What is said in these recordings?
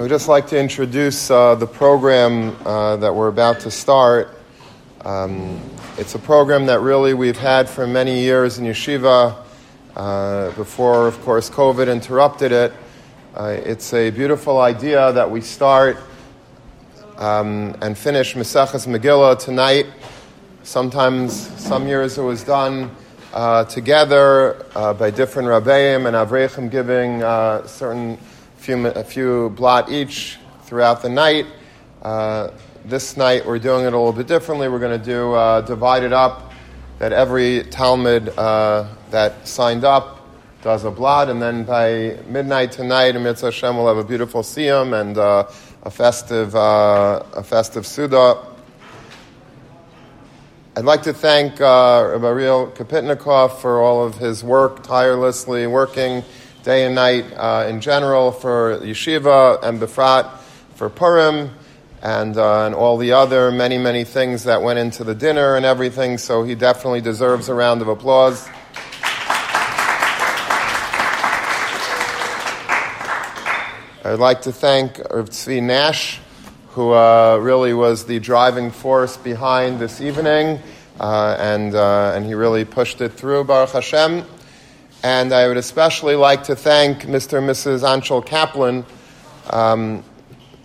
I would just like to introduce uh, the program uh, that we're about to start. Um, it's a program that really we've had for many years in yeshiva, uh, before, of course, COVID interrupted it. Uh, it's a beautiful idea that we start um, and finish Maseches Megillah tonight. Sometimes, some years it was done uh, together uh, by different rabbeim and avreichim giving certain few, a few blot each throughout the night. Uh, this night we're doing it a little bit differently. We're going to do uh, divide it up that every Talmud uh, that signed up does a blot, and then by midnight tonight, Mitzvah Hashem will have a beautiful siyum and uh, a festive uh, a festive suda. I'd like to thank uh, Rabbi Ariel Kapitnikov for all of his work, tirelessly working day and night uh, in general for yeshiva and befrat for Purim and, uh, and all the other many, many things that went into the dinner and everything. So he definitely deserves a round of applause. I'd like to thank Rav Tzvi Nash, who uh, really was the driving force behind this evening, uh, and, uh, and he really pushed it through, Baruch Hashem. And I would especially like to thank Mr. and Mrs. Anshel Kaplan. Um,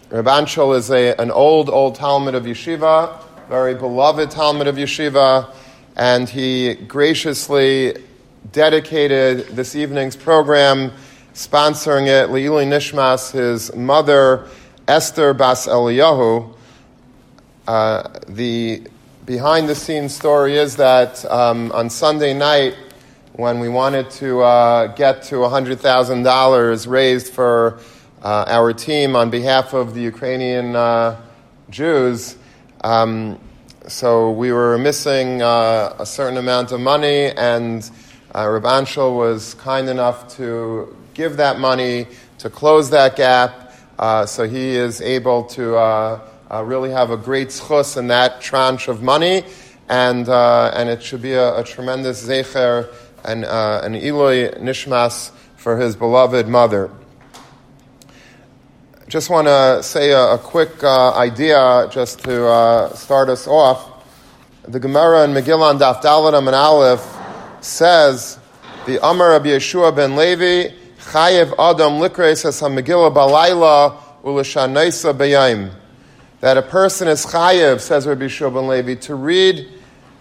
Reb Anshel is a, an old, old Talmud of Yeshiva, very beloved Talmud of Yeshiva, and he graciously dedicated this evening's program, sponsoring it, Leili Nishmas, his mother, Esther Bas Eliyahu. Uh, the behind the scenes story is that um, on Sunday night, when we wanted to uh, get to $100,000 raised for uh, our team on behalf of the Ukrainian uh, Jews. Um, so we were missing uh, a certain amount of money, and uh, Rav Anshel was kind enough to give that money to close that gap. Uh, so he is able to uh, really have a great schus in that tranche of money, and, and it should be a, a tremendous zecher and uh, an Eloi Nishmas for his beloved mother. Just want to say a, a quick uh, idea just to uh, start us off. The Gemara in Megillah and Daf Daladam and Aleph says, the Amar of Yeshua ben Levi, Chayev Adam Likres as Megillah Balayla Ulashanaisa Bayim. That a person is Chayev, says Rabbi Yeshua ben Levi, to read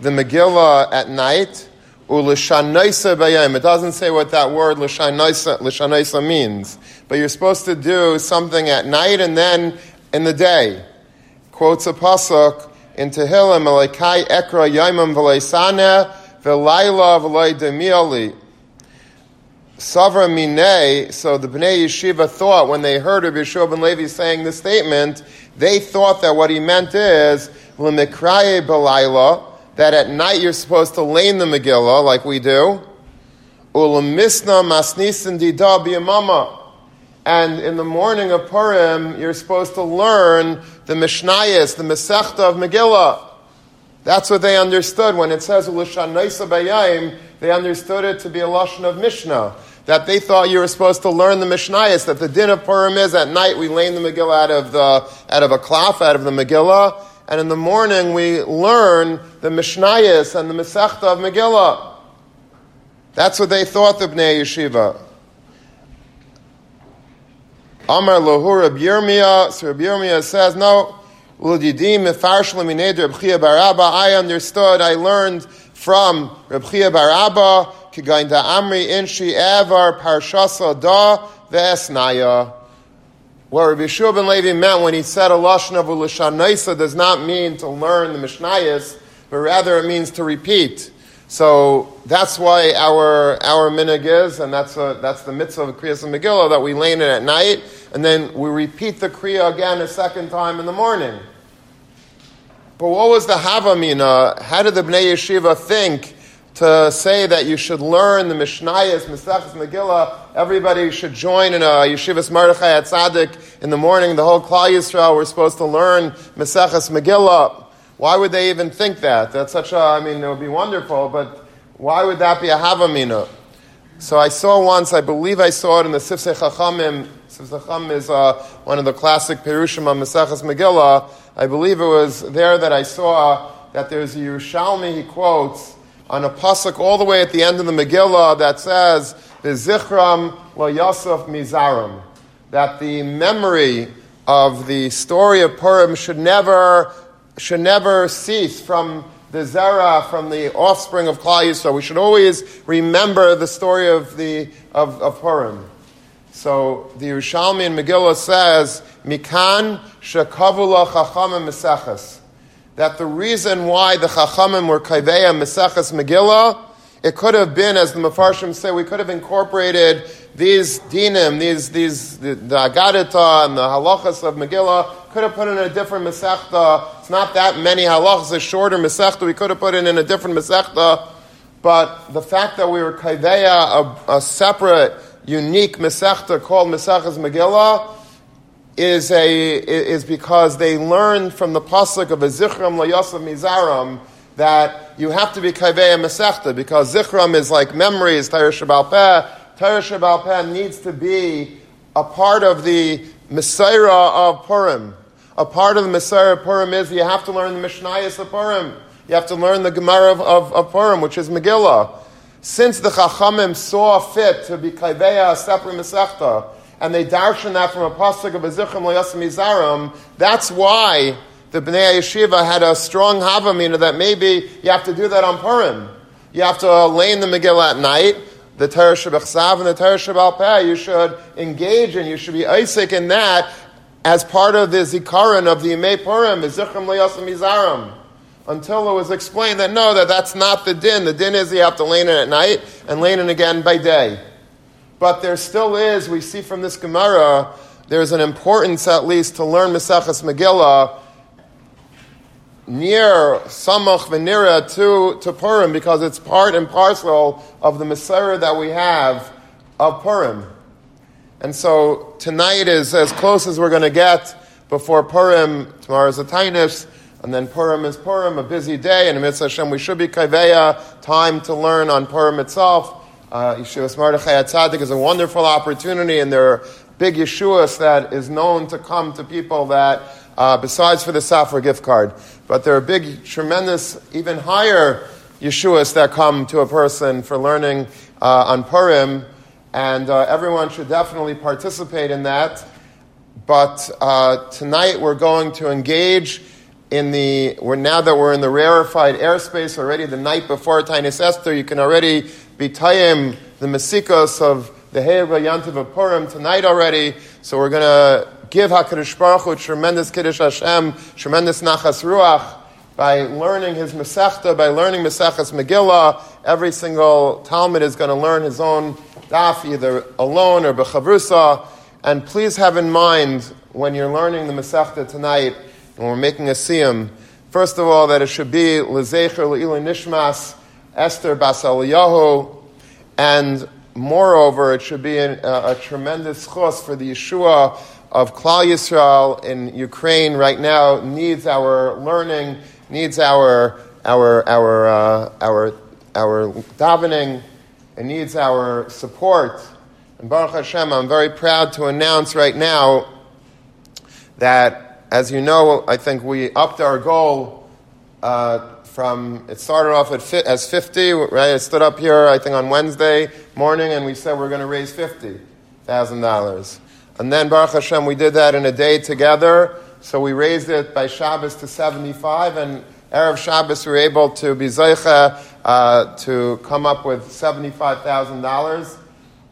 the Megillah at night it doesn't say what that word l'shanaisa means, but you're supposed to do something at night and then in the day. Quotes a pasuk in Tehillim, Elikai ekra yaimam v'leisane v'layla v'lay demiali. Savra Minei, so the Bnei Yeshiva thought when they heard of Yeshua ben Levi saying this statement, they thought that what he meant is, L'mikraye b'layla, that at night you're supposed to lane the Megillah like we do. And in the morning of Purim, you're supposed to learn the Mishnayos, the Masechta of Megillah. That's what they understood when it says Bayayim. They understood it to be a lashon of Mishnah. That they thought you were supposed to learn the Mishnayos. That the din of Purim is at night we lane the Megillah out of the out of a cloth, out of the Megillah, and in the morning we learn the Mishnayos and the Masechta of Megillah. That's what they thought the Bnei Yeshiva. Amar Lohur Reb so Reb says, no, I understood, I learned from Reb Chia Barabba, Kigainda Amri Inshi Evar Parshasa Da Vesnaya. What Rabbi Yeshua ben Levi meant when he said a lashon does not mean to learn the Mishnayos, but rather it means to repeat. So that's why our our minig is, and that's a, that's the mitzvah of Kriyas and Megillah that we lane it at night, and then we repeat the Kriya again a second time in the morning. But what was the Havamina? How did the Bnei Yeshiva think to say that you should learn the Mishnayos, Mesechus, Megillah. Everybody should join in a Yeshivas Mordechai at Tzaddik in the morning. The whole Klal Yisrael we're supposed to learn Mesechus, Megillah. Why would they even think that? That's such a, I mean, it would be wonderful, but why would that be a Havamina? So I saw once, I believe I saw it in the Sifsei Chachamim, Sifsei Chacham is uh, one of the classic Perushim of Maseches Megillah. I believe it was there that I saw that there's a Yerushalmi he quotes on a pasuk all the way at the end of the Megillah that says, "The Zichram lo Yosef Mizarim," that the memory of the story of Purim should never should never cease from the Zera, from the offspring of Klal Yisrael. We should always remember the story of the of, of Purim. So the Yerushalmi in Megillah says, "Mikan shekavula chachamim meseches." That the reason why the chachamim were kaiveya meseches Megillah, it could have been, as the Mefarshim say, we could have incorporated these dinim, these these the, the agadita and the halachas of Megillah, could have put in a different mesechta. It's not that many halachas, a shorter mesechta. We could have put it in a different mesechta. But the fact that we were kaiveya, a, a separate unique Masechta called Mesechas Megillah is, a, is because they learned from the pasuk of a Zichram Layosam Mizaram that you have to be Kaiveya Masechta because Zichram is like memories, Torah Shabbal Peh. Torah Shabbal Peh needs to be a part of the Messiah of Purim. A part of the Messiah of Purim is you have to learn the Mishnayos of Purim. You have to learn the Gemara of, of, of Purim, which is Megillah since the Chachamim saw fit to be Kaiveya a separate Masechta, and they darshan that from a pasuk of Ezichim Layasim Izarim, that's why the Bnei Yeshiva had a strong Havamina that maybe you have to do that on Purim. You have to lay in the Megillah at night, the Torah Shabbat and the Torah Shabbat you should engage in, you should be Isaac in that as part of the Zikaron of the Yimei Purim, Ezichim Layasim Izarim until it was explained that no, that that's not the din. The din is you have to lean in at night and lean in again by day. But there still is, we see from this Gemara, there's an importance at least to learn Mesachas Megillah near Samach Venira to, to Purim because it's part and parcel of the Messiah that we have of Purim. And so tonight is as close as we're going to get before Purim. Tomorrow is the Tainus. And then Purim is Purim, a busy day, and Mitzvah Hashem, we should be Kaiveya, time to learn on Purim itself. Uh, Yeshua Mordechai Tzadik is a wonderful opportunity, and there are big Yeshuas that is known to come to people that, uh, besides for the Safra gift card, but there are big, tremendous, even higher Yeshuas that come to a person for learning uh, on Purim, and uh, everyone should definitely participate in that. But uh, tonight we're going to engage in the, we're, now that we're in the rarefied airspace already, the night before Tainis Esther, you can already be tayim the Mesikos of the Heva Yantiv of Purim tonight already. So we're going to give HaKadosh Baruch Hu tremendous Kiddush Hashem, tremendous Nachas Ruach, by learning his Masechta, by learning Maseches Megillah. Every single Talmud is going to learn his own daf, either alone or b'chavrusa. And please have in mind, when you're learning the Masechta tonight, when we're making a siyum, first of all, that it should be Lezecher Le'ila Nishmas, Esther Bas Eliyahu, and moreover, it should be a, a tremendous chos for the Yeshua of Klal Yisrael in Ukraine right now needs our learning, needs our our our uh, our our davening, it needs our support. And Baruch Hashem, I'm very proud to announce right now that as you know, I think we upped our goal uh, from, it started off at fi- as 50, right? I stood up here, I think, on Wednesday morning, and we said we're going to raise $50,000. And then, Baruch Hashem, we did that in a day together. So we raised it by Shabbos to 75, and Erev Shabbos we were able to be Zeicha uh, to come up with $75,000.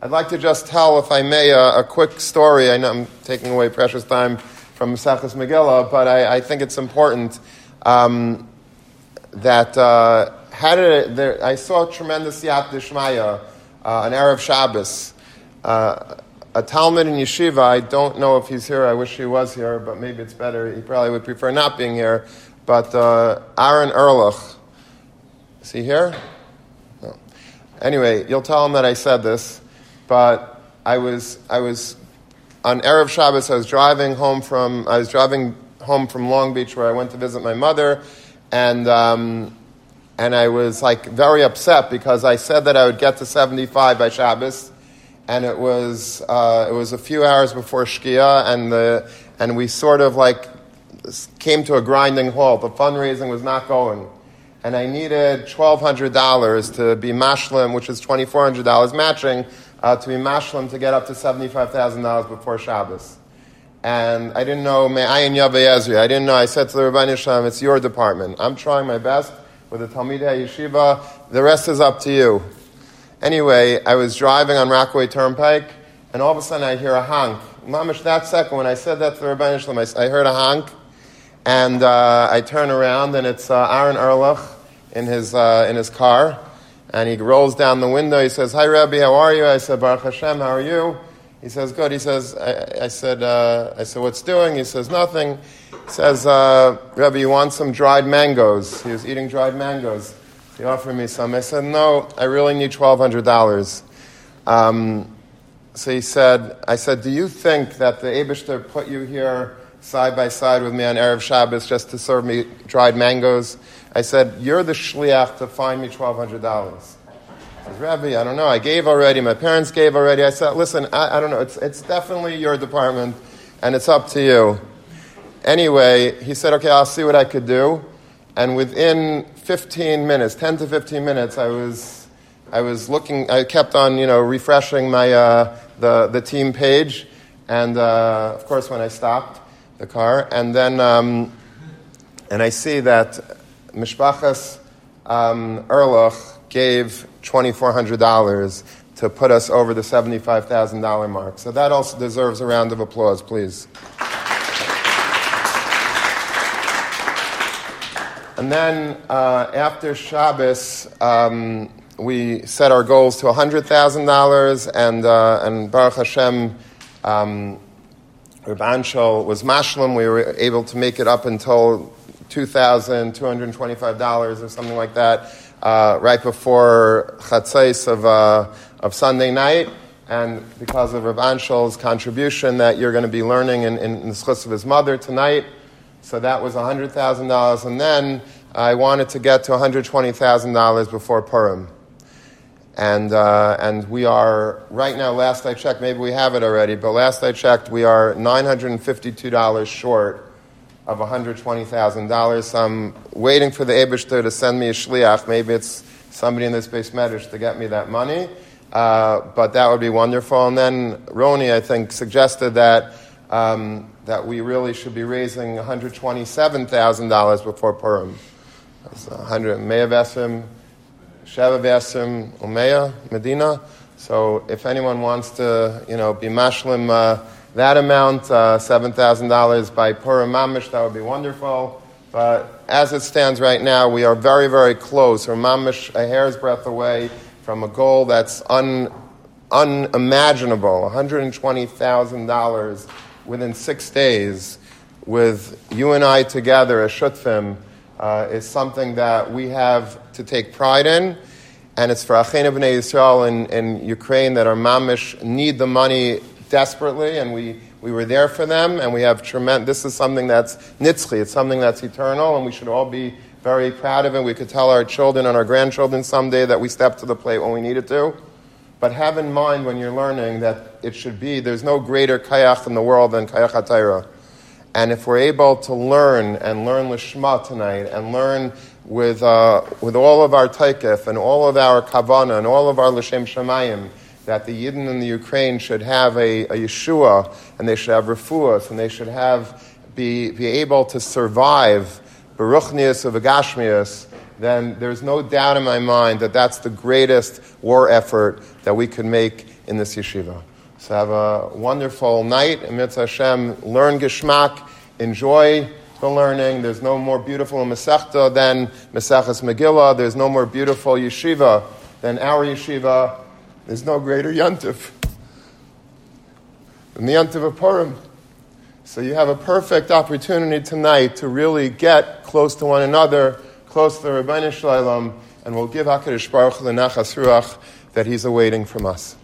I'd like to just tell, if I may, a, a quick story. I know I'm taking away precious time from Mesachas Megillah, but I, I, think it's important um, that uh, did it, there, I saw a tremendous Yat Dishmaya uh, on Erev Shabbos. Uh, a Talmud in Yeshiva, I don't know if he's here, I wish he was here, but maybe it's better. He probably would prefer not being here. But uh, Aaron Erlich, is he here? No. Anyway, you'll tell him that I said this, but I was, I was on Erev Shabbos, I was driving home from I was driving home from Long Beach, where I went to visit my mother, and um, and I was like very upset because I said that I would get to seventy five by Shabbos, and it was uh, it was a few hours before Shkia, and the and we sort of like came to a grinding halt. The fundraising was not going, and I needed twelve hundred dollars to be mashlim, which is twenty four hundred dollars matching uh, to be mashlim to get up to seventy five thousand dollars before Shabbos. And I didn't know, Me'ayin Yaveh Ezri. I didn't know. I said to the Ribono Shel Olam, it's your department. I'm trying my best with the Talmidei Yeshiva. The rest is up to you. Anyway, I was driving on Rockaway Turnpike, and all of a sudden I hear a honk. Mamish, that second, when I said that to the Ribono Shel Olam, I, I heard a honk, and uh, I turn around, and it's uh, Aaron Erlich in his, uh, in his car, and he rolls down the window. He says, Hi, Rabbi, how are you? I said, Baruch Hashem, how are you? He says, good. He says, I, I said, uh, I said, what's doing? He says, nothing. He says, uh, Rebbe, you want some dried mangoes? He was eating dried mangoes. He offered me some. I said, no, I really need $1,200. Um, so he said, I said, do you think that the Abishter put you here side by side with me on Erev Shabbos just to serve me dried mangoes? I said, you're the shliach to find me $1,200 Rabbi, I don't know. I gave already. My parents gave already. I said, listen, I, I don't know. It's, it's definitely your department, and it's up to you. Anyway, he said, okay, I'll see what I could do. And within 15 minutes, 10 to 15 minutes, I was, I was looking, I kept on, you know, refreshing my, uh, the, the team page. And, uh, of course, when I stopped the car, and then, um, and I see that Mishpachas um, gave $2,400 to put us over the $75,000 mark. So that also deserves a round of applause, please. And then uh, after Shabbos, um, we set our goals to $100,000, and, uh, and Baruch Hashem, um, Anshel was mashlim. We were able to make it up until $2,225 or something like that uh, right before Chatzais of, uh, of Sunday night. And because of Rav Anshel's contribution that you're going to be learning in, in, in the schus of his mother tonight. So that was $100,000. And then I wanted to get to $120,000 before Purim. And, uh, and we are, right now, last I checked, maybe we have it already, but last I checked, we are $952 short of $120,000. I'm waiting for the Abishter to send me a shliach. Maybe it's somebody in this base medrash to get me that money. Uh, but that would be wonderful. And then Roni, I think, suggested that, um, that we really should be raising $127,000 before Purim. That's 100 Meya Vesim, Sheva Vesim, Umeya, Medina. So if anyone wants to, you know, be mashlim, uh, that amount, uh, $7,000 by Purim Mamish, that would be wonderful. But as it stands right now, we are very, very close, or Mamish a hair's breadth away from a goal that's un, unimaginable $120,000 within six days with you and I together as Shutfim uh, is something that we have to take pride in. And it's for Achena B'nai Yisrael in, in Ukraine that our mamish need the money desperately, and we, we were there for them, and we have tremendous, this is something that's nitzchi, it's something that's eternal, and we should all be very proud of it. We could tell our children and our grandchildren someday that we stepped to the plate when we needed to. But have in mind when you're learning that it should be, there's no greater kayach in the world than kayach hatayra. And if we're able to learn and learn Lishma tonight and learn with, uh, with all of our taikif and all of our kavana and all of our L'Shem Shemayim, that the Yidden in the Ukraine should have a, a Yeshua and they should have refuahs and they should have be, be able to survive Baruchnius of Agashmius, then there's no doubt in my mind that that's the greatest war effort that we could make in this yeshiva. So have a wonderful night. Mitzvah Hashem, learn Geshmak, enjoy the learning. There's no more beautiful Masechta than Maseches Megillah. There's no more beautiful yeshiva than our yeshiva. There's no greater yontif than the yontif of Purim. So you have a perfect opportunity tonight to really get close to one another, close to the Ribono Shel Olam, and we'll give HaKadosh Baruch the Nachas Ruach that he's awaiting from us.